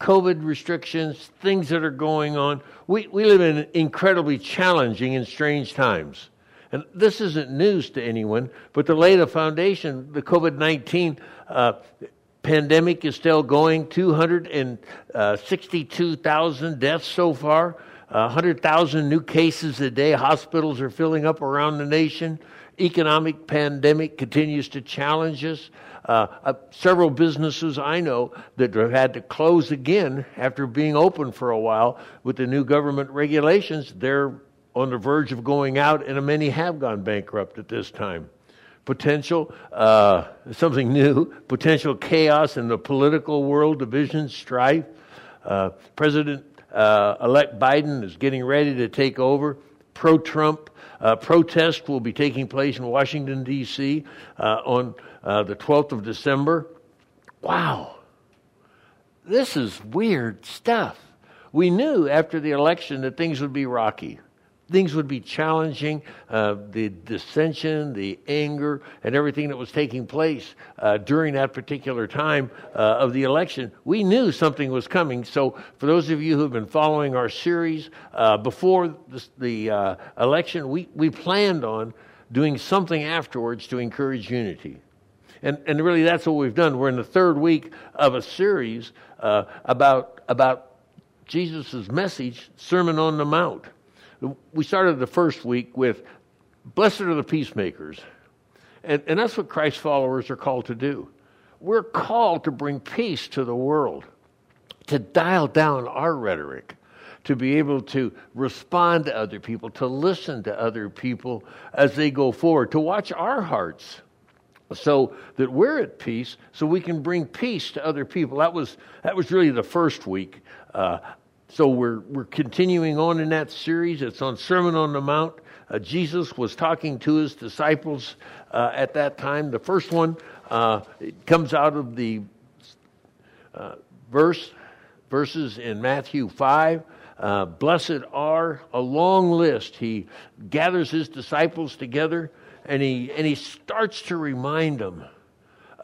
COVID restrictions, things that are going on. We, we live in incredibly challenging and strange times. And this isn't news to anyone, but to lay the foundation, the COVID 19 uh, pandemic is still going 262,000 deaths so far, uh, 100,000 new cases a day. Hospitals are filling up around the nation. Economic pandemic continues to challenge us. Uh, uh, several businesses I know that have had to close again after being open for a while with the new government regulations, they're on the verge of going out, and many have gone bankrupt at this time. Potential, uh, something new, potential chaos in the political world, division, strife. Uh, President uh, elect Biden is getting ready to take over. Pro Trump uh, protest will be taking place in Washington, D.C. on uh, the 12th of December. Wow. This is weird stuff. We knew after the election that things would be rocky. Things would be challenging. Uh, the dissension, the anger, and everything that was taking place uh, during that particular time uh, of the election, we knew something was coming. So, for those of you who have been following our series uh, before the uh, election, we, we planned on doing something afterwards to encourage unity. And, and really, that's what we've done. We're in the third week of a series uh, about, about Jesus' message, Sermon on the Mount. We started the first week with, Blessed are the peacemakers. And, and that's what Christ followers are called to do. We're called to bring peace to the world, to dial down our rhetoric, to be able to respond to other people, to listen to other people as they go forward, to watch our hearts so that we're at peace so we can bring peace to other people. That was that was really the first week. Uh, so we're we're continuing on in that series. It's on sermon on the mount. Uh, jesus was talking to his disciples uh, at that time. The first one uh, comes out of the uh, verse verses in matthew 5 uh, blessed are a long list. He gathers his disciples together and he, and he starts to remind them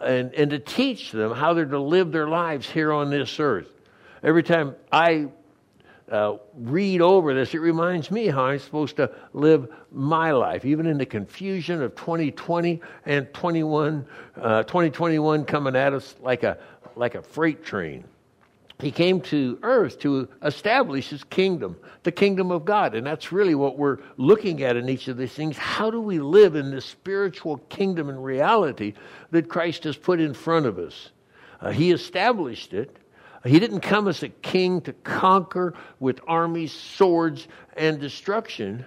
and, and to teach them how they're to live their lives here on this earth. Every time I uh, read over this, it reminds me how I'm supposed to live my life, even in the confusion of 2020 and 21, uh, 2021 coming at us like a, like a freight train. He came to earth to establish his kingdom, the kingdom of God. And that's really what we're looking at in each of these things. How do we live in this spiritual kingdom and reality that Christ has put in front of us? Uh, he established it. He didn't come as a king to conquer with armies, swords, and destruction.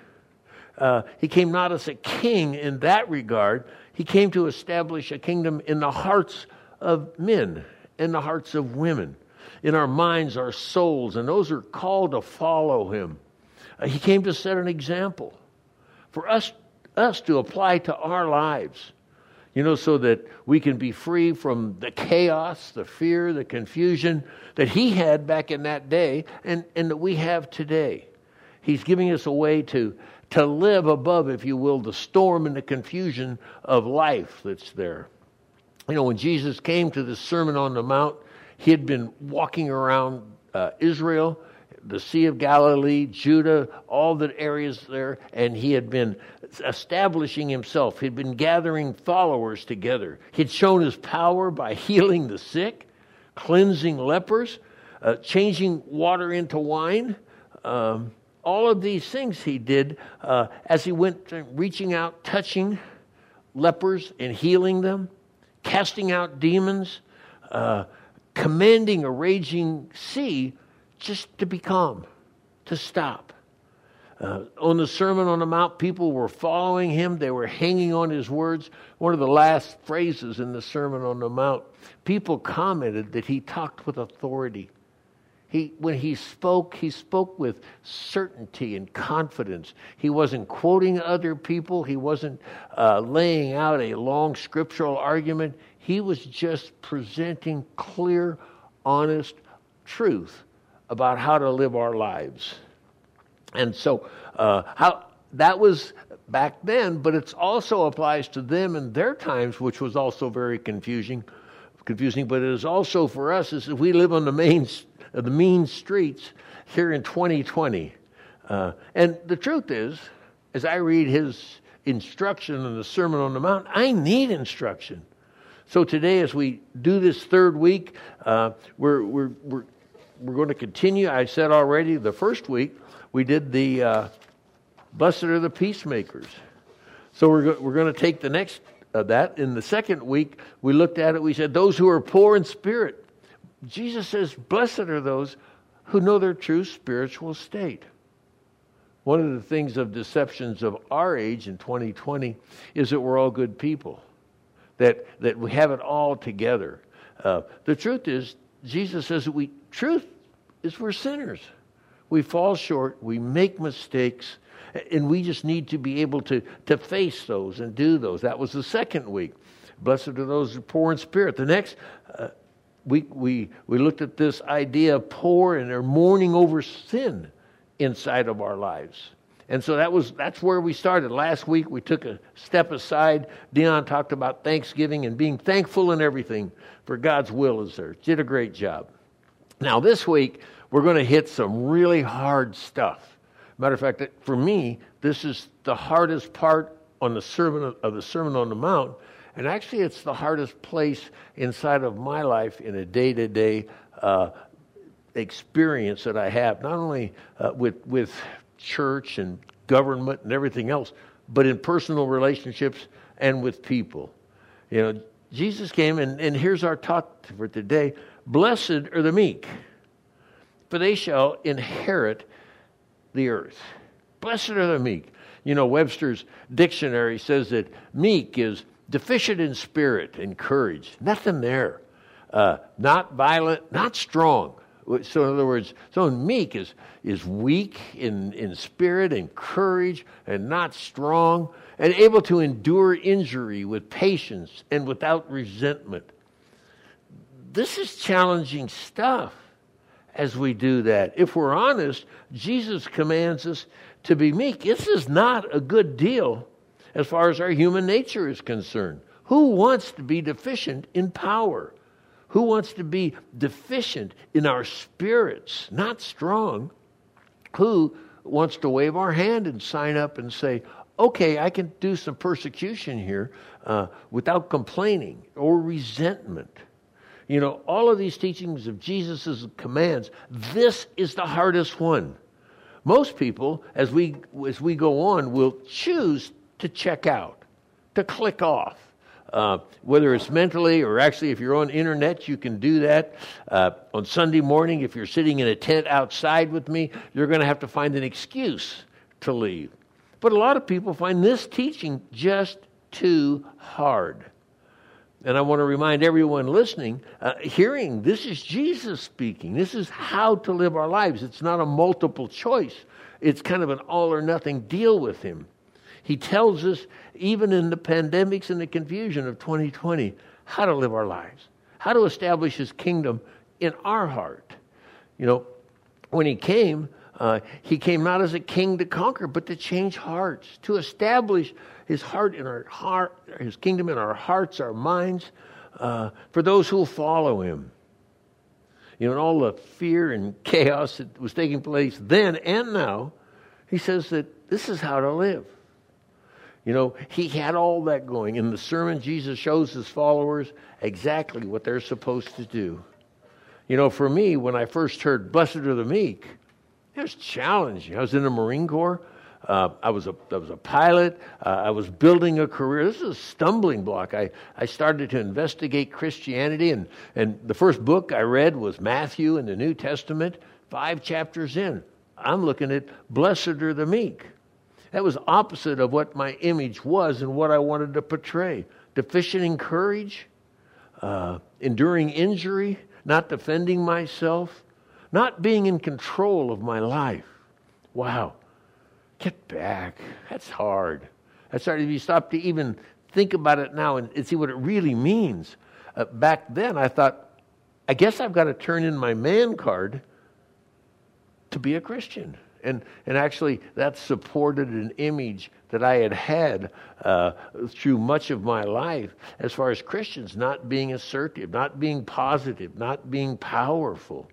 Uh, he came not as a king in that regard. He came to establish a kingdom in the hearts of men, in the hearts of women in our minds, our souls, and those are called to follow him. Uh, he came to set an example for us, us to apply to our lives, you know, so that we can be free from the chaos, the fear, the confusion that he had back in that day and, and that we have today. He's giving us a way to, to live above, if you will, the storm and the confusion of life that's there. You know, when Jesus came to the Sermon on the Mount, he had been walking around uh, Israel, the Sea of Galilee, Judah, all the areas there, and he had been establishing himself. He'd been gathering followers together. He'd shown his power by healing the sick, cleansing lepers, uh, changing water into wine. Um, all of these things he did uh, as he went reaching out, touching lepers and healing them, casting out demons, uh, commanding a raging sea just to be calm, to stop. Uh, on the Sermon on the Mount, people were following him. They were hanging on his words. One of the last phrases in the Sermon on the Mount, people commented that he talked with authority. He, when he spoke, he spoke with certainty and confidence. He wasn't quoting other people. He wasn't uh, laying out a long scriptural argument. He was just presenting clear, honest truth about how to live our lives. And so, uh, how that was back then, but it also applies to them in their times, which was also very confusing. Confusing, but it is also for us as we live on the main the mean streets here in 2020. Uh, and the truth is, as I read his instruction in the Sermon on the Mount, I need instruction. So today, as we do this third week, uh, we're, we're, we're, we're going to continue. I said already the first week, we did the uh, Blessed are the Peacemakers. So we're, go- we're going to take the next of that. In the second week, we looked at it. We said, Those who are poor in spirit. Jesus says, Blessed are those who know their true spiritual state. One of the things of deceptions of our age in 2020 is that we're all good people that, that we have it all together. Uh, the truth is, Jesus says that we, truth is we're sinners. We fall short, we make mistakes, and we just need to be able to, to face those and do those. That was the second week. Blessed are those who are poor in spirit. The next uh, week, we, we looked at this idea of poor and they're mourning over sin inside of our lives. And so that was that's where we started. Last week we took a step aside. Dion talked about Thanksgiving and being thankful in everything for God's will is there. Did a great job. Now this week we're going to hit some really hard stuff. Matter of fact, for me, this is the hardest part on the sermon of the Sermon on the Mount, and actually it's the hardest place inside of my life in a day-to-day uh, experience that I have, not only uh, with with church and government and everything else, but in personal relationships and with people. You know, Jesus came, and, and here's our talk for today Blessed are the meek, for they shall inherit the earth. Blessed are the meek. You know, Webster's dictionary says that meek is deficient in spirit and courage. Nothing there. Uh, not violent, not strong. So, in other words, someone meek is, is weak in, in spirit and courage and not strong and able to endure injury with patience and without resentment. This is challenging stuff as we do that. If we're honest, Jesus commands us to be meek. This is not a good deal as far as our human nature is concerned. Who wants to be deficient in power? Who wants to be deficient in our spirits, not strong? Who wants to wave our hand and sign up and say, okay, I can do some persecution here uh, without complaining or resentment? You know, all of these teachings of Jesus' commands, this is the hardest one. Most people, as we, as we go on, will choose to check out, to click off. Uh, whether it's mentally or actually if you're on internet you can do that. Uh, on sunday morning if you're sitting in a tent outside with me you're going to have to find an excuse to leave. But a lot of people find this teaching just too hard. And i want to remind everyone listening uh, hearing this is jesus speaking. This is how to live our lives. It's not a multiple choice. It's kind of an all or nothing deal with him he tells us, even in the pandemics and the confusion of 2020, how to live our lives, how to establish His kingdom in our heart. You know, when He came, uh, He came not as a king to conquer, but to change hearts, to establish His heart in our heart, His kingdom in our hearts, our minds, uh, for those who will follow Him. You know, and all the fear and chaos that was taking place then and now, He says that this is how to live. You know, he had all that going. In the sermon, Jesus shows his followers exactly what they're supposed to do. You know, for me, when I first heard Blessed are the Meek, it was challenging. I was in the Marine Corps. Uh, I, was a, I was a pilot. Uh, I was building a career. This is a stumbling block. I, I started to investigate Christianity, and, and the first book I read was Matthew in the New Testament, five chapters in. I'm looking at Blessed are the Meek. That was opposite of what my image was and what I wanted to portray. Deficient in courage, uh, enduring injury, not defending myself, not being in control of my life. Wow. Get back. That's hard. That's hard if you stop to even think about it now and, see what it really means. Uh, back then, I thought, I guess I've got to turn in my man card to be a Christian and, and actually that supported an image that I had had uh, through much of my life as far as Christians not being assertive, not being positive, not being powerful.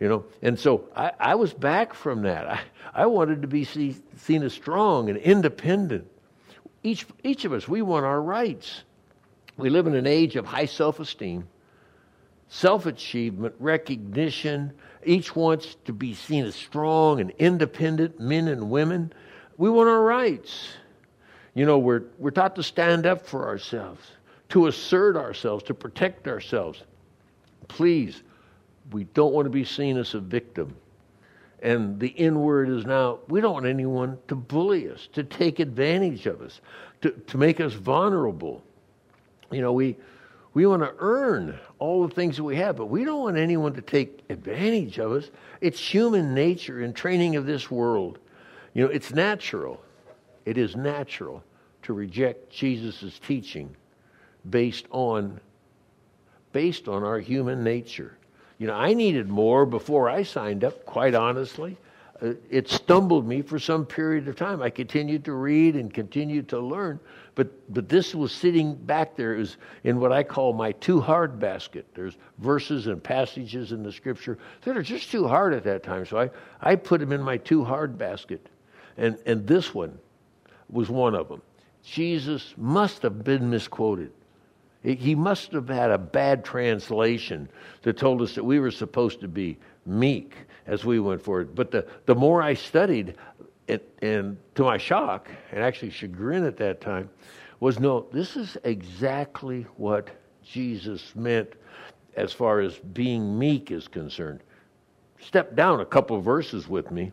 You know, and so I, I was back from that. I, I wanted to be see, seen as strong and independent. Each, each of us, we want our rights. We live in an age of high self esteem, self achievement, recognition. Each wants to be seen as strong and independent men and women. We want our rights. You know, we're, we're taught to stand up for ourselves, to assert ourselves, to protect ourselves. Please, we don't want to be seen as a victim. And the N word is now, we don't want anyone to bully us, to take advantage of us, to, to make us vulnerable. You know, we, we want to earn all the things that we have, but we don't want anyone to take advantage of us. It's human nature and training of this world. You know, it's natural. It is natural to reject Jesus' teaching based on based on our human nature. You know, I needed more before I signed up, quite honestly. Uh, it stumbled me for some period of time. I continued to read and continued to learn, but, but this was sitting back there. Was in what I call my too hard basket. There's verses and passages in the scripture that are just too hard at that time. So I, I put them in my too hard basket. And, and this one was one of them. Jesus must have been misquoted. He must have had a bad translation that told us that we were supposed to be meek as we went forward. But the, the more I studied, it, and to my shock, and actually chagrin at that time, was no, this is exactly what Jesus meant as far as being meek is concerned. Step down a couple verses with me.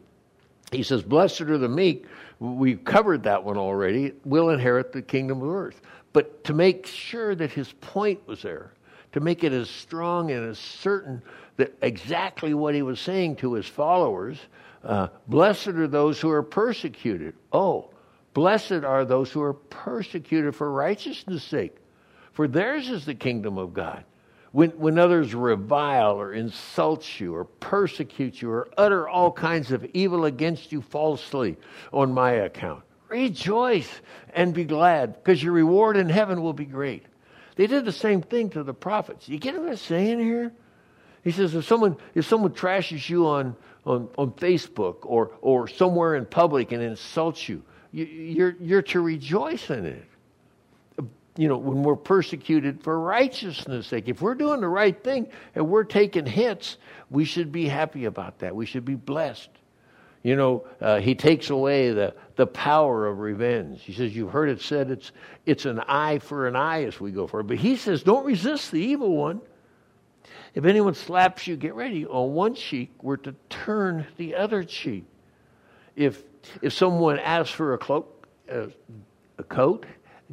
He says, Blessed are the meek. We've covered that one already. We'll inherit the kingdom of earth. But to make sure that his point was there, to make it as strong and as certain that exactly what he was saying to his followers, uh, blessed are those who are persecuted. Oh, blessed are those who are persecuted for righteousness' sake, for theirs is the kingdom of God. When, when others revile or insult you or persecute you or utter all kinds of evil against you falsely on my account, rejoice and be glad because your reward in heaven will be great. They did the same thing to the prophets. You get what I'm saying here? He says if someone if someone trashes you on on, on Facebook or or somewhere in public and insults you, you you're you're to rejoice in it you know, when we're persecuted for righteousness' sake. If we're doing the right thing and we're taking hits, we should be happy about that. We should be blessed. You know, uh, he takes away the, the power of revenge. He says, You've heard it said it's, it's an eye for an eye as we go forward. But he says, Don't resist the evil one. If anyone slaps you, get ready. On one cheek, we're to turn the other cheek. If, if someone asks for a cloak, uh, a coat,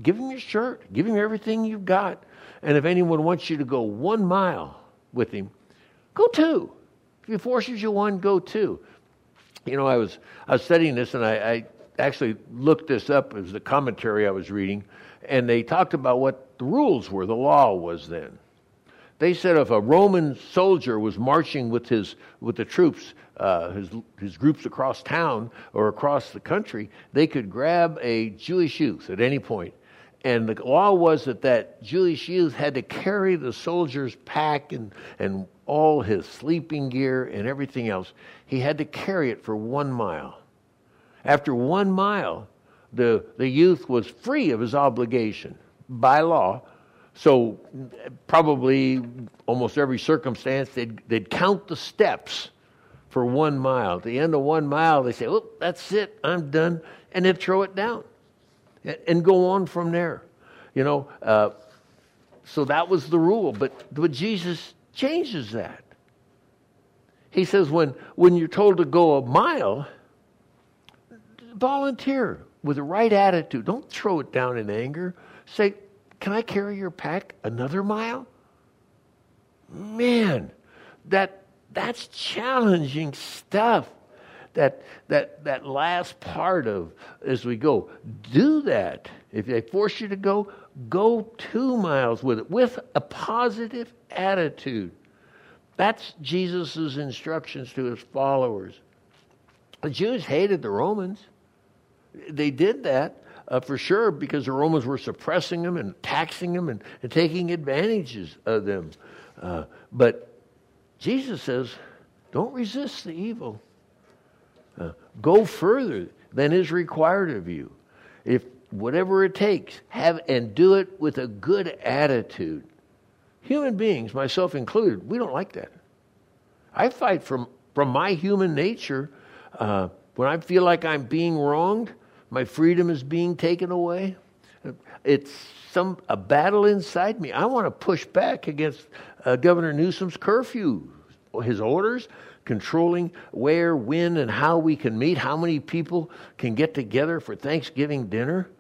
Give him your shirt. Give him everything you've got. And if anyone wants you to go one mile with him, go two. If he forces you one, go two. You know, I was I was studying this, and I, I actually looked this up as the commentary I was reading, and they talked about what the rules were, the law was then. They said if a Roman soldier was marching with his with the troops, uh, his his groups across town or across the country, they could grab a Jewish youth at any point. and the law was that that Jewish youth had to carry the soldier's pack and, and all his sleeping gear and everything else. He had to carry it for one mile. After one mile, the, the youth was free of his obligation by law. So, probably almost every circumstance, they'd, they'd count the steps for one mile. At the end of one mile, they say, Oh, that's it, I'm done. And they'd throw it down and go on from there. You know, uh, so that was the rule. But, but Jesus changes that. He says when, when you're told to go a mile, volunteer with the right attitude. Don't throw it down in anger. Say, Can I carry your pack another mile? Man, that, that's challenging stuff that, that, that last part of as we go. Do that. If they force you to go, go two miles with it with a positive attitude. That's Jesus' instructions to his followers. The Jews hated the Romans. They did that uh, for sure because the Romans were suppressing them and taxing them and, and taking advantages of them. Uh, but Jesus says, Don't resist the evil. Uh, go further than is required of you. If whatever it takes, have and do it with a good attitude. Human beings, myself included, we don't like that. I fight from from my human nature. Uh, when I feel like I'm being wronged, my freedom is being taken away. It's some a battle inside me. I want to push back against uh, Governor Newsom's curfew, his orders controlling where, when, and how we can meet, how many people can get together for Thanksgiving dinner.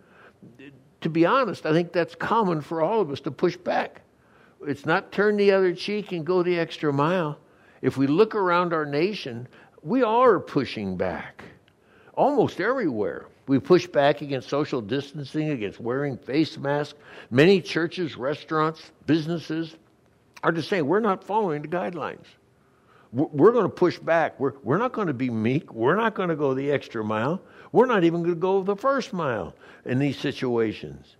To be honest, I think that's common for all of us to push back. It's not turn the other cheek and go the extra mile. If we look around our nation, we are pushing back almost everywhere. We push back against social distancing, against wearing face masks. Many churches, restaurants, businesses are just saying we're not following the guidelines. We're going to push back. We're, we're not going to be meek. We're not going to go the extra mile. We're not even going to go the first mile in these situations.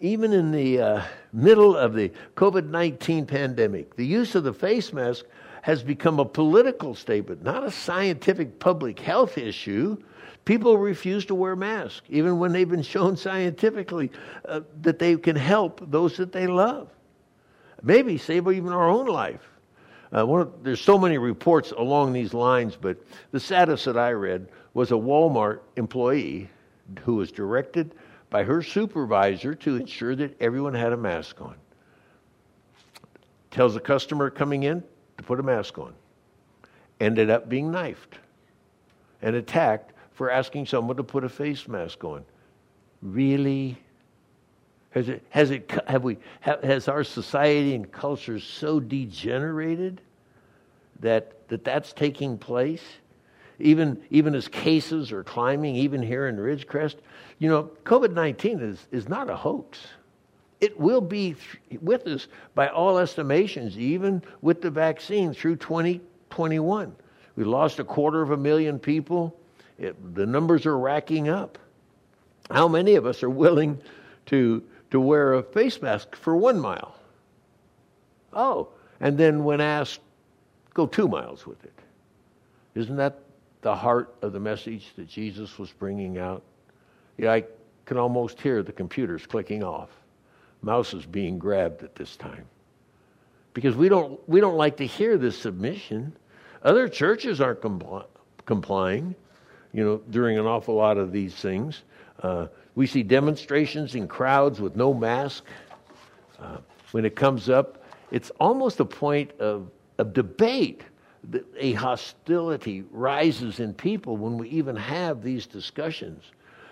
Even in the uh, middle of the COVID 19 pandemic, the use of the face mask has become a political statement, not a scientific public health issue. People refuse to wear masks, even when they've been shown scientifically uh, that they can help those that they love. Maybe save even our own life. Uh, of, there's so many reports along these lines, but the saddest that I read was a Walmart employee who was directed by her supervisor to ensure that everyone had a mask on. Tells a customer coming in, to put a mask on. Ended up being knifed and attacked for asking someone to put a face mask on. Really? Has it, has it, have we, has our society and culture so degenerated that, that that's taking place? Even, even as cases are climbing, even here in Ridgecrest, you know, COVID 19 is, is not a hoax. It will be with us by all estimations, even with the vaccine through 2021. We lost a quarter of a million people. It, the numbers are racking up. How many of us are willing to, to wear a face mask for one mile? Oh, and then when asked, go two miles with it. Isn't that the heart of the message that Jesus was bringing out? Yeah, I can almost hear the computers clicking off mouses being grabbed at this time. Because we don't, we don't like to hear this submission. Other churches aren't compli- complying, you know, during an awful lot of these things. Uh, we see demonstrations in crowds with no mask. Uh, when it comes up, it's almost a point of, of debate. A hostility rises in people when we even have these discussions.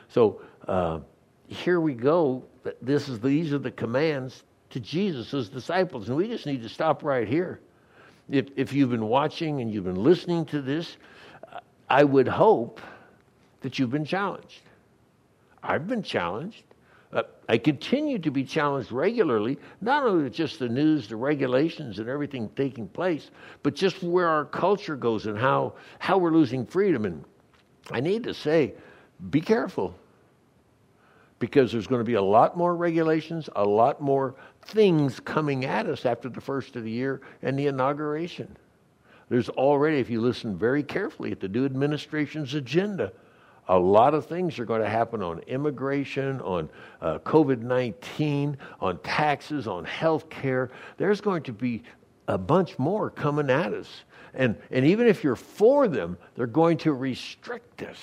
So uh, here we go this is these are the commands to Jesus' disciples, and we just need to stop right here. If if you've been watching and you've been listening to this, I would hope that you've been challenged. I've been challenged. Uh, I continue to be challenged regularly, not only with just the news, the regulations, and everything taking place, but just where our culture goes and how, how we're losing freedom. And I need to say, be careful because there's going to be a lot more regulations, a lot more things coming at us after the first of the year and the inauguration. There's already, if you listen very carefully at the new administration's agenda, a lot of things are going to happen on immigration, on uh, COVID 19, on taxes, on health care. There's going to be a bunch more coming at us. And, and even if you're for them, they're going to restrict us.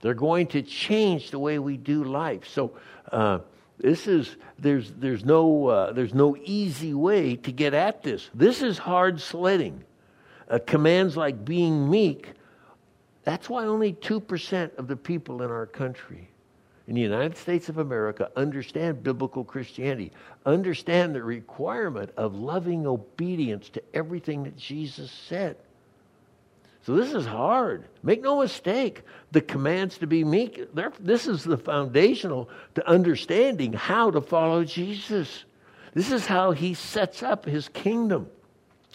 They're going to change the way we do life. So uh, this is there's there's no uh, there's no easy way to get at this. This is hard sledding. Uh, commands like being meek. That's why only two percent of the people in our country, in the United States of America, understand biblical Christianity. Understand the requirement of loving obedience to everything that Jesus said. So this is hard. Make no mistake. The commands to be meek, this is the foundational to understanding how to follow Jesus. This is how he sets up his kingdom.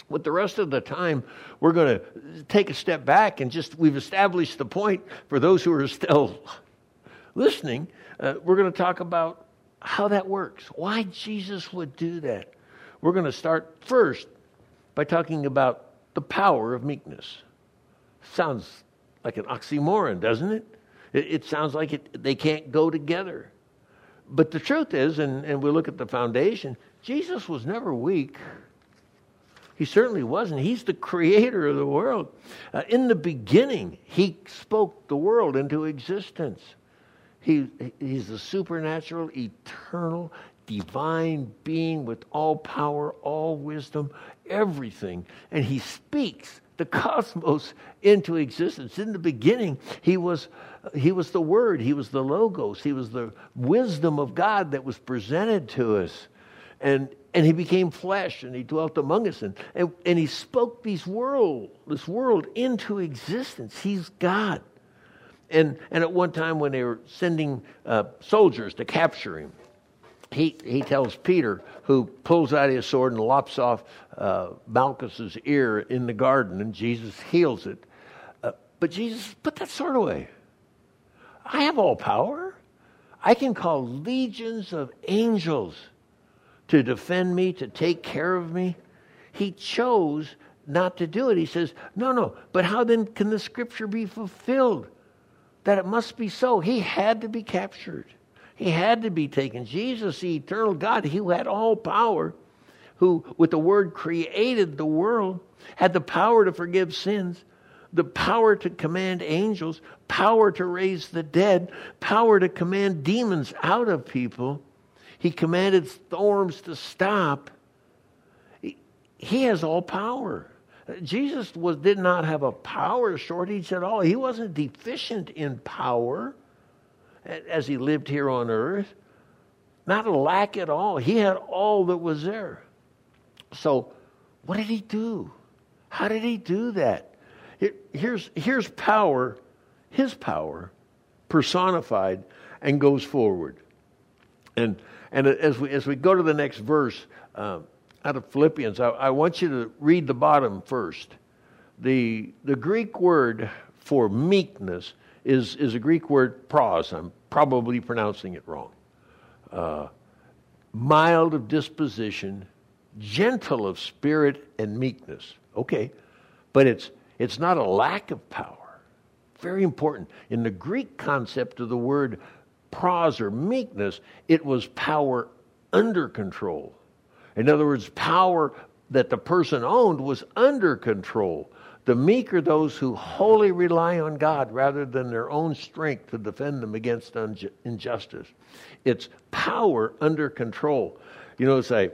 With the rest of the time, we're going to take a step back and just, we've established the point for those who are still listening. Uh, we're going to talk about how that works, why Jesus would do that. We're going to start first by by talking about the power of meekness. Sounds like an oxymoron, doesn't it? It, it sounds like it, they can't go together. But the truth is, and, and we look at the foundation, Jesus was never weak. He certainly wasn't. He's the creator of the world. Uh, in the beginning, he spoke the world into existence. He, he's the supernatural, eternal, divine being with all power, all wisdom, everything. And he speaks the cosmos into existence. In the beginning, he was, he was the Word, he was the Logos, he was the wisdom of God that was presented to us. And, and he became flesh and he dwelt among us and, and, and he spoke these world, this world into existence. He's God. And, and at one time when they were sending uh, soldiers to capture him, he, he tells Peter, who pulls out his sword and lops off uh, Malchus's ear in the garden, and Jesus heals it. Uh, but Jesus, put that sword away. I have all power. I can call legions of angels to defend me, to take care of me. He chose not to do it. He says, No, no, but how then can the scripture be fulfilled? That it must be so. He had to be captured. He had to be taken. Jesus, the eternal God, who had all power, who with the word created the world, had the power to forgive sins, the power to command angels, power to raise the dead, power to command demons out of people. He commanded storms to stop. He, he has all power. Jesus was, did not have a power shortage at all. He wasn't deficient in power as he lived here on earth. Not a lack at all. He had all that was there. So, what did he do? How did he do that? here's, here's power, his power, personified, and goes forward. And, and as, we, as we go to the next verse um, out of Philippians, I, I want you to read the bottom first. The, the Greek word for meekness is, is a Greek word pros. I'm probably pronouncing it wrong. Uh, mild of disposition, gentle of spirit, and meekness. Okay, but it's, it's not a lack of power. Very important. In the Greek concept of the word pros or meekness, it was power under control. In other words, power that the person owned was under control. The meek are those who wholly rely on God rather than their own strength to defend them against injustice. It's power under control. You know, as I,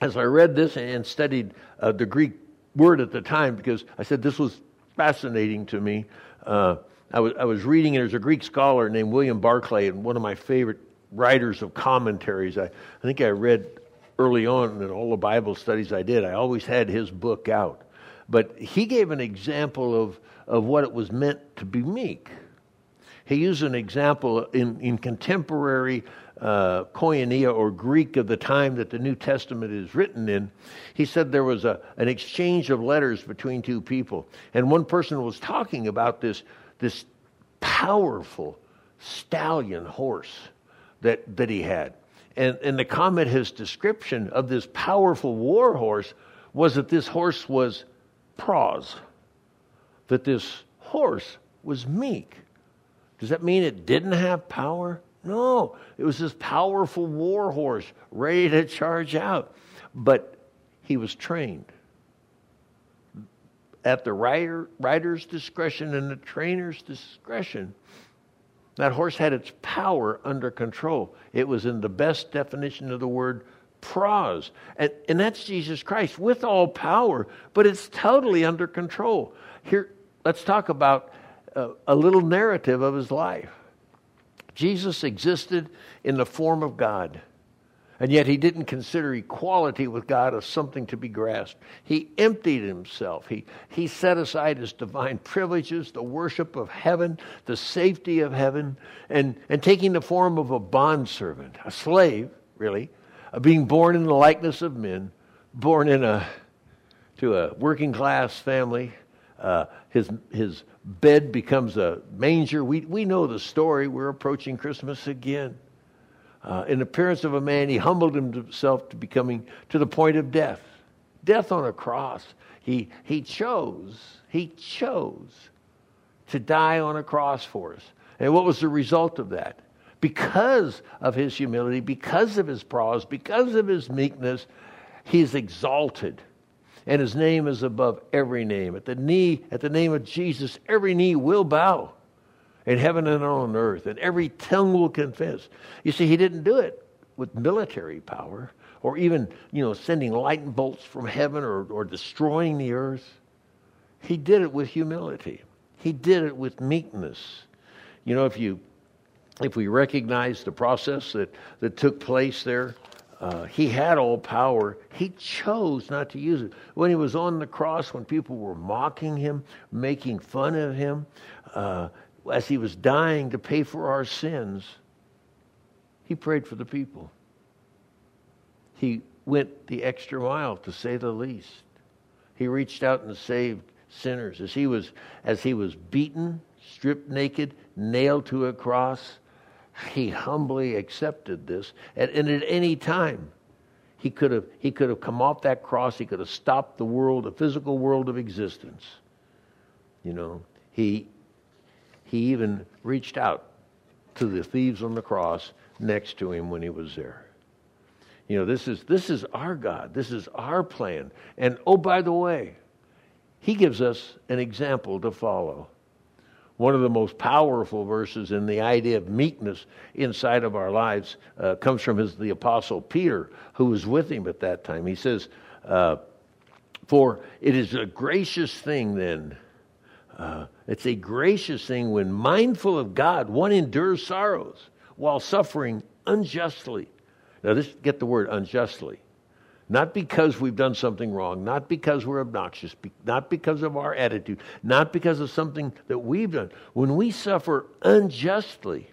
as I read this and studied uh, the Greek word at the time, because I said this was fascinating to me, uh, I, was, I was reading, and there's a Greek scholar named William Barclay, and one of my favorite writers of commentaries. I, I think I read early on in all the Bible studies I did, I always had his book out. But he gave an example of, of what it was meant to be meek. He used an example in, in contemporary uh, or Greek of the time that the New Testament is written in. He said there was a, an exchange of letters between two people. And one person was talking about this, this powerful stallion horse that, that he had. And, and the comment, his description of this powerful war horse was that this horse was pros, that this horse was meek. Does that mean it didn't have power? No, it was this powerful war horse ready to charge out. But he was trained at the rider, rider's discretion and the trainer's discretion. That horse had its power under control. It was in the best definition of the word pros. And, and that's Jesus Christ with all power, but it's totally under control. Here, let's talk about uh, a little narrative of his life. Jesus existed in the form of God. And yet he didn't consider equality with God as something to be grasped. He emptied himself. He, he set aside his divine privileges, the worship of heaven, the safety of heaven, and, and taking the form of a bondservant, a slave, really, being born in the likeness of men, born in a to a working class family. Uh, his his bed becomes a manger. We we know the story. We're approaching Christmas again. Uh, in appearance of a man, he humbled himself to becoming to the point of death, death on a cross. He, he chose, he chose to die on a cross for us. And what was the result of that? Because of his humility, because of his prowess, because of his meekness, he is exalted. And his name is above every name. At the knee, at the name of Jesus, every knee will bow in heaven and on earth, and every tongue will confess. You see, he didn't do it with military power or even, you know, sending lightning bolts from heaven or, or destroying the earth. He did it with humility. He did it with meekness. You know, if you if we recognize the process that, that took place there, uh, he had all power. He chose not to use it. When he was on the cross, when people were mocking him, making fun of him, uh, as he was dying to pay for our sins, he prayed for the people. He went the extra mile, to say the least. He reached out and saved sinners as he was as he was beaten, stripped naked, nailed to a cross. He humbly accepted this, and, and at any time, he could have he could have come off that cross. He could have stopped the world, the physical world of existence. You know, he he even reached out to the thieves on the cross next to him when he was there. You know, this is this is our God. This is our plan. And oh, by the way, he gives us an example to follow. One of the most powerful verses in the idea of meekness inside of our lives uh, comes from his, the Apostle Peter, who was with him at that time. He says, uh, For it is a gracious thing then, uh, it's a gracious thing when mindful of God, one endures sorrows while suffering unjustly. Now, this, get the word unjustly. Not because we've done something wrong, not because we're obnoxious, not because of our attitude, not because of something that we've done. When we suffer unjustly,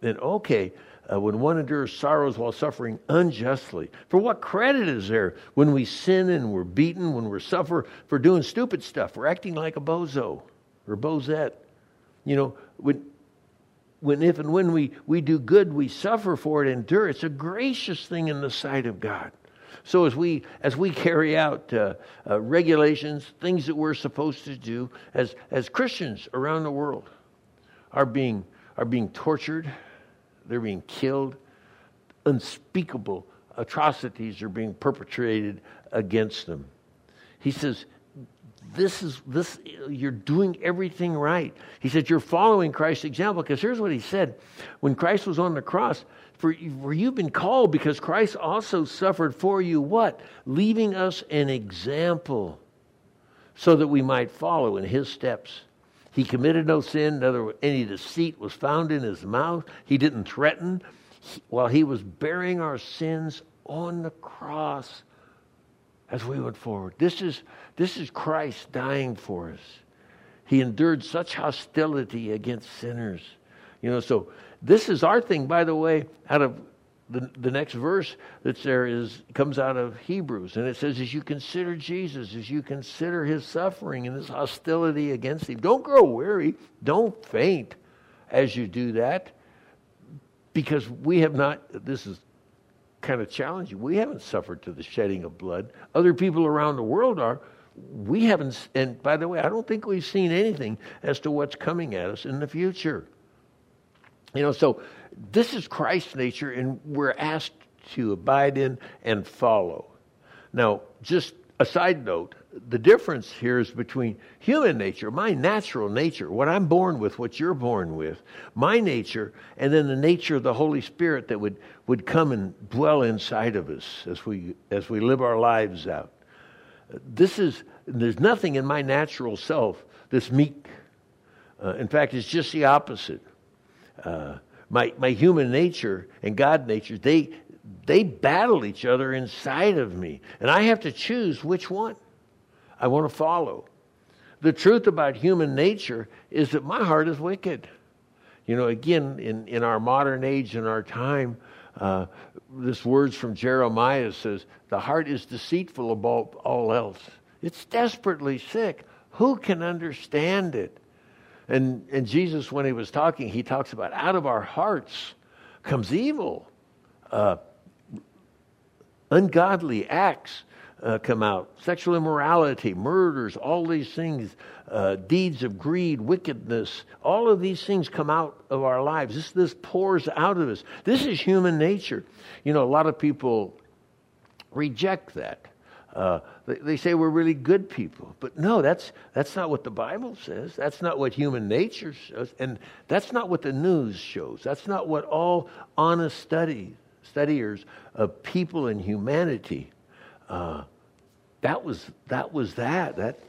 then okay, uh, when one endures sorrows while suffering unjustly. For what credit is there when we sin and we're beaten, when we suffer for doing stupid stuff, for acting like a bozo or bozette? You know, when, when if and when we, we do good, we suffer for it, endure. It's a gracious thing in the sight of God. So as we as we carry out uh, uh, regulations, things that we're supposed to do as as Christians around the world are being are being tortured, they're being killed, unspeakable atrocities are being perpetrated against them. He says, this is this you're doing everything right. He said you're following christ's example. Because here's what he said. When christ was on the cross for, for you've been called because christ also suffered for you what? Leaving us an example so that we might follow in his steps he committed no sin neither any deceit was found in his mouth he didn't threaten he, while he was bearing our sins on the cross as we went forward. This is, this is Christ dying for us. He endured such hostility against sinners. You know, so this is our thing, by the way, out of the, the next verse that's there is comes out of Hebrews, and it says, as you consider Jesus, as you consider his suffering and his hostility against him, don't grow weary, don't faint as you do that, because we have not, this is kind of challenging. We haven't suffered to the shedding of blood. Other people around the world are. We haven't, and by the way, I don't think we've seen anything as to what's coming at us in the future. You know, so this is Christ's nature, and we're asked to abide in and follow. Now, just a side note the difference here is between human nature, my natural nature, what I'm born with, what you're born with, my nature, and then the nature of the Holy Spirit that would, would come and dwell inside of us as we, as we live our lives out. This is, there's nothing in my natural self that's meek. Uh, in fact, it's just the opposite. Uh, my, my human nature and God nature, they, they battle each other inside of me. And I have to choose which one. I want to follow. The truth about human nature is that my heart is wicked. You know, again, in, in our modern age, in our time, uh, this words from Jeremiah says, The heart is deceitful above all else. It's desperately sick. Who can understand it? And, and Jesus, when he was talking, he talks about out of our hearts comes evil, uh, ungodly acts, uh, come out. Sexual immorality, murders, all these things, uh, deeds of greed, wickedness, all of these things come out of our lives. This, this pours out of us. This is human nature. You know, a lot of people reject that. Uh, they, they, say we're really good people. But no, that's, that's not what the Bible says. That's not what human nature says. And that's not what the news shows. That's not what all honest study, studiers of people and humanity uh, that was that was that that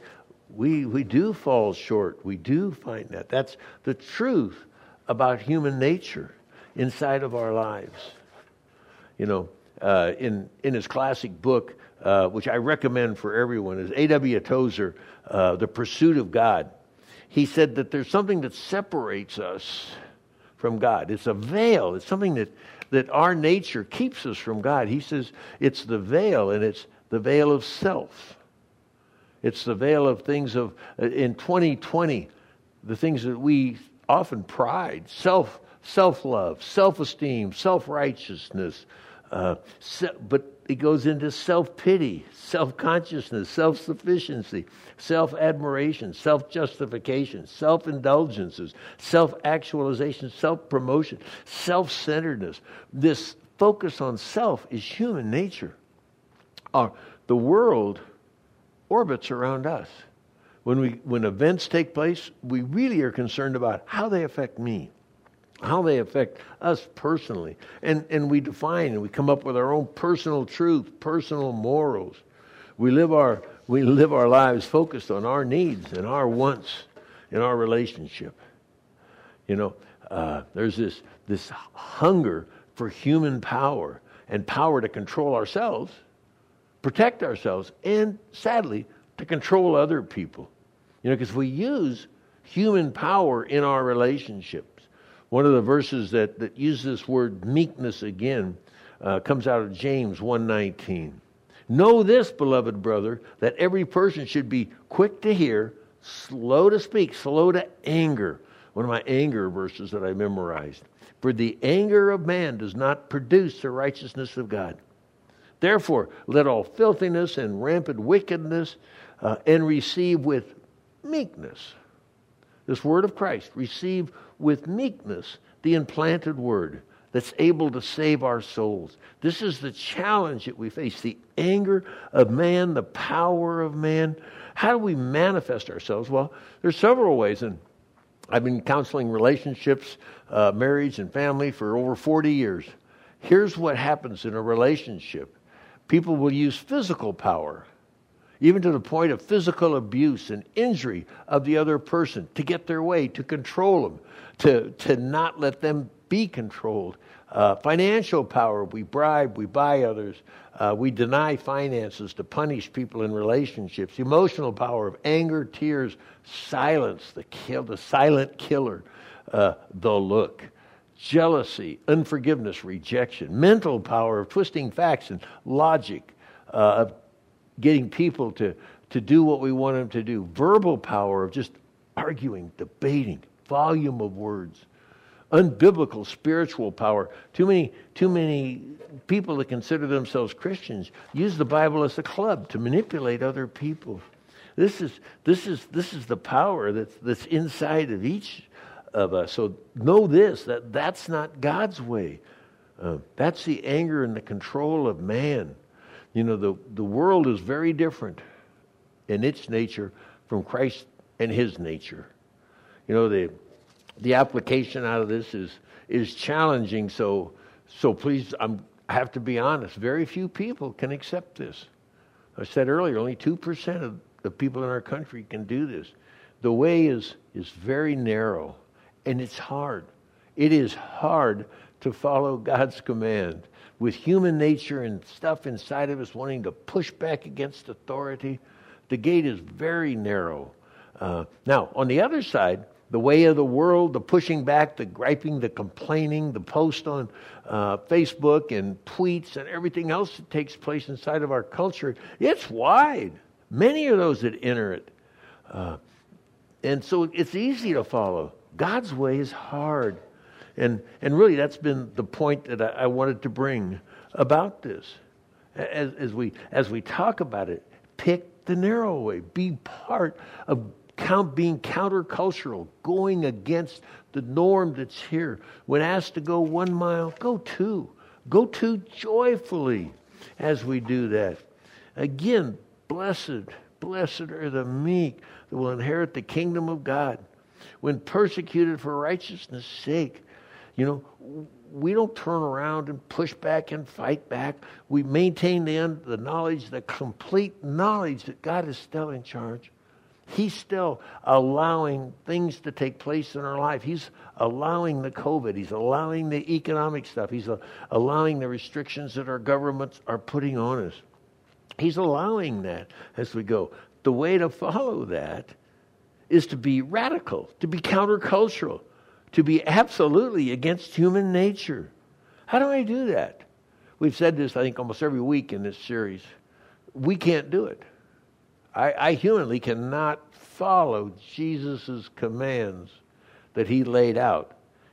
we we do fall short we do find that that's the truth about human nature inside of our lives you know uh, in in his classic book uh, which i recommend for everyone is A.W. Tozer uh, the pursuit of god he said that there's something that separates us from god it's a veil it's something that that our nature keeps us from god he says it's the veil and it's the veil of self. It's the veil of things of, uh, in 2020, the things that we often pride, self, self-love, self-esteem, self-righteousness, uh, se- but it goes into self-pity, self-consciousness, self-sufficiency, self-admiration, self-justification, self-indulgences, self-actualization, self-promotion, self-centeredness. This focus on self is human nature. The world orbits around us. When, we, when events take place, we really are concerned about how they affect me, how they affect us personally. And, and we define and we come up with our own personal truth, personal morals. We live our, we live our lives focused on our needs and our wants in our relationship. You know, uh, there's this, this hunger for human power and power to control ourselves protect ourselves and, sadly, to control other people. You know, because we use human power in our relationships. One of the verses that, that uses this word meekness again uh, comes out of James 1.19. Know this, beloved brother, that every person should be quick to hear, slow to speak, slow to anger. One of my anger verses that I memorized. For the anger of man does not produce the righteousness of God. Therefore, let all filthiness and rampant wickedness uh, and receive with meekness this word of Christ. Receive with meekness the implanted word that's able to save our souls. This is the challenge that we face the anger of man, the power of man. How do we manifest ourselves? Well, there's several ways, and I've been counseling relationships, uh, marriage, and family for over 40 years. Here's what happens in a relationship People will use physical power, even to the point of physical abuse and injury of the other person to get their way, to control them, to, to not let them be controlled. Uh, financial power, we bribe, we buy others, uh, we deny finances to punish people in relationships. Emotional power of anger, tears, silence, the kill, the silent killer, uh, the look jealousy, unforgiveness, rejection, mental power of twisting facts and logic, uh, of getting people to, to do what we want them to do, verbal power of just arguing, debating, volume of words, unbiblical spiritual power. Too many, too many people that consider themselves Christians use the Bible as a club to manipulate other people. This is, this is, this is the power that's, that's inside of each of us. So know this that that's not God's way. Uh, that's the anger and the control of man. You know, the, the world is very different in its nature from Christ and his nature. You know, the, the application out of this is, is challenging. So, so please, I'm, I have to be honest. Very few people can accept this. I said earlier, only 2% of the people in our country can do this. The way is, is very narrow. And it's hard. It is hard to follow God's command with human nature and stuff inside of us wanting to push back against authority. The gate is very narrow. Uh, now, on the other side, the way of the world, the pushing back, the griping, the complaining, the post on uh, Facebook and tweets and everything else that takes place inside of our culture, it's wide. Many of those that enter it. Uh, and so it's easy to follow. God's way is hard. And, and really, that's been the point that I, I wanted to bring about this. as, as, we, as we talk about it, pick the narrow way. Be part of count, being countercultural, going against the norm that's here. When asked to go one mile, go two. Go two joyfully as we do that. Again, blessed, blessed are the meek that will inherit the kingdom of God. When persecuted for righteousness' sake, you know, we don't turn around and push back and fight back. We maintain the, the knowledge, the complete knowledge that God is still in charge. He's still allowing things to take place in our life. He's allowing the COVID. He's allowing the economic stuff. He's allowing the restrictions that our governments are putting on us. He's allowing that as we go. The way to follow that is to be radical, to be countercultural, to be absolutely against human nature. How do I do that? We've said this, I think, almost every week in this series. We can't do it. I, I humanly cannot follow Jesus' commands that he laid out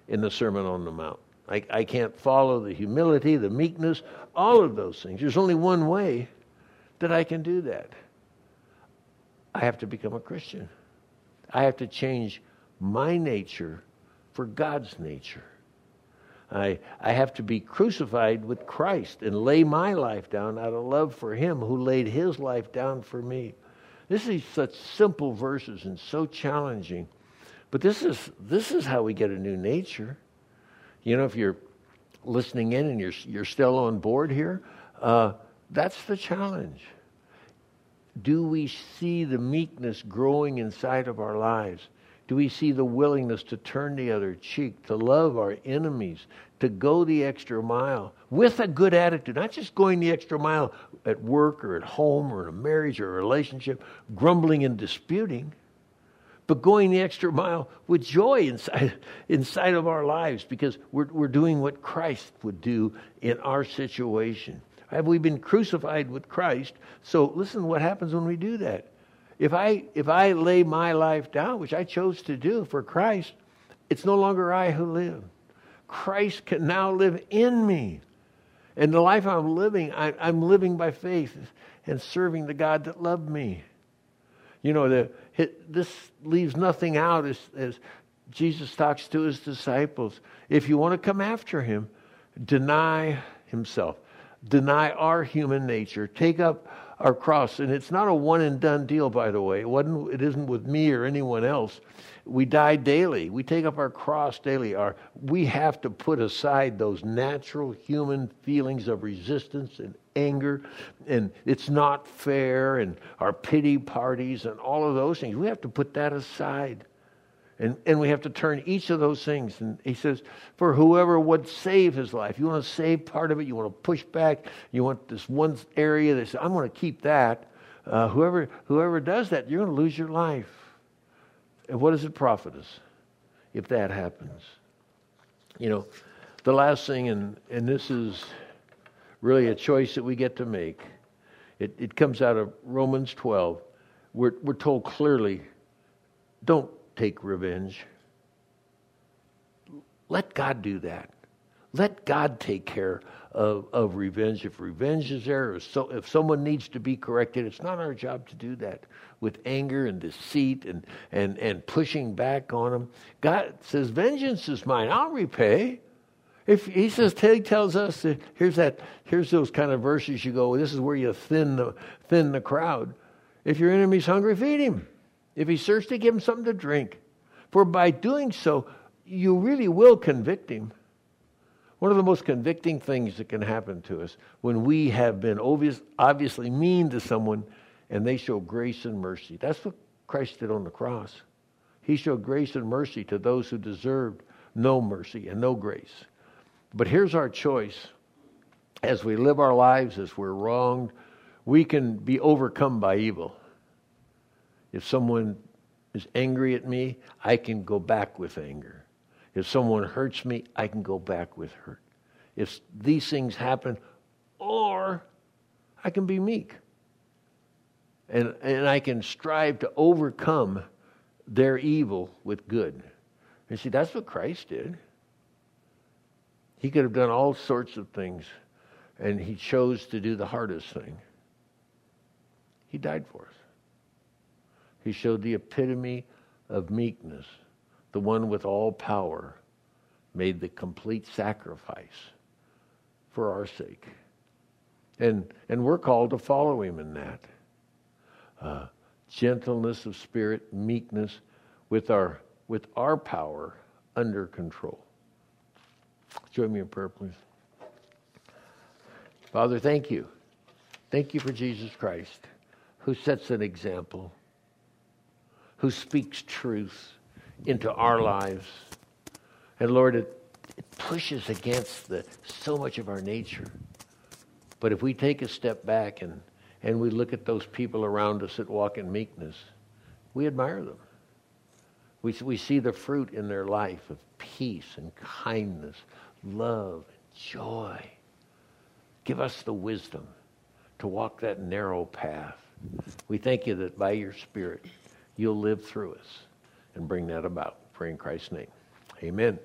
in the Sermon on the Mount. I, I can't follow the humility, the meekness, all of those things. There's only one way that I can do that. I have to become a Christian. I have to change my nature for God's nature. I, I have to be crucified with Christ and lay my life down out of love for Him who laid His life down for me. This is such simple verses and so challenging. But this is, this is how we get a new nature. You know, if you're listening in and you're, you're still on board here, uh, that's the challenge. Do we see the meekness growing inside of our lives? Do we see the willingness to turn the other cheek, to love our enemies, to go the extra mile with a good attitude, not just going the extra mile at work or at home or in a marriage or a relationship, grumbling and disputing, but going the extra mile with joy inside, inside of our lives because we're, we're doing what Christ would do in our situation. Have we been crucified with Christ? So listen what happens when we do that. If I, if I lay my life down, which I chose to do for Christ, it's no longer I who live. Christ can now live in me. And the life I'm living, I, am living by faith and serving the God that loved me. You know, the, this leaves nothing out as, as Jesus talks to his disciples. If you want to come after him, deny himself, deny our human nature, take up our cross. And it's not a one and done deal, by the way. It, wasn't, it isn't with me or anyone else. We die daily. We take up our cross daily. Our, we have to put aside those natural human feelings of resistance and anger, and it's not fair, and our pity parties, and all of those things. We have to put that aside. And, and we have to turn each of those things. And he says, for whoever would save his life, you want to save part of it, you want to push back, you want this one area that says, I'm going to keep that. Uh, whoever, whoever does that, you're going to lose your life. And what does it profit us if that happens? You know, the last thing, and, and this is really a choice that we get to make, it, it comes out of Romans 12. We're, we're told clearly don't take revenge. Let God do that. Let God take care of, of revenge. If revenge is there, if, so, if someone needs to be corrected, it's not our job to do that with anger and deceit and, and, and pushing back on them. God says, Vengeance is mine, I'll repay. If he says, he tells us that here's that, here's those kind of verses you go, this is where you thin the, thin the crowd. If your enemy's hungry, feed him. If he's thirsty, give him something to drink. For by doing so, you really will convict him. One of the most convicting things that can happen to us when we have been obvious, obviously mean to someone and they show grace and mercy. That's what Christ did on the cross. He showed grace and mercy to those who deserved no mercy and no grace. But here's our choice. As we live our lives, as we're wronged, we can be overcome by evil. If someone is angry at me, I can go back with anger. If someone hurts me, I can go back with hurt. If these things happen, or I can be meek. And, and I can strive to overcome their evil with good. And see, that's what Christ did. He could have done all sorts of things and he chose to do the hardest thing. He died for us. He showed the epitome of meekness, the one with all power, made the complete sacrifice for our sake. And, and we're called to follow him in that. Uh, gentleness of spirit, meekness, with our, with our power under control. Join me in prayer, please. Father, thank you. Thank you for Jesus Christ, who sets an example, who speaks truth into our lives. And Lord, it, it pushes against the, so much of our nature. But if we take a step back and, and we look at those people around us that walk in meekness, we admire them. We, we see the fruit in their life of peace and kindness, love, and joy. Give us the wisdom to walk that narrow path. We thank you that by your Spirit, you'll live through us and bring that about. Pray in Christ's name. Amen.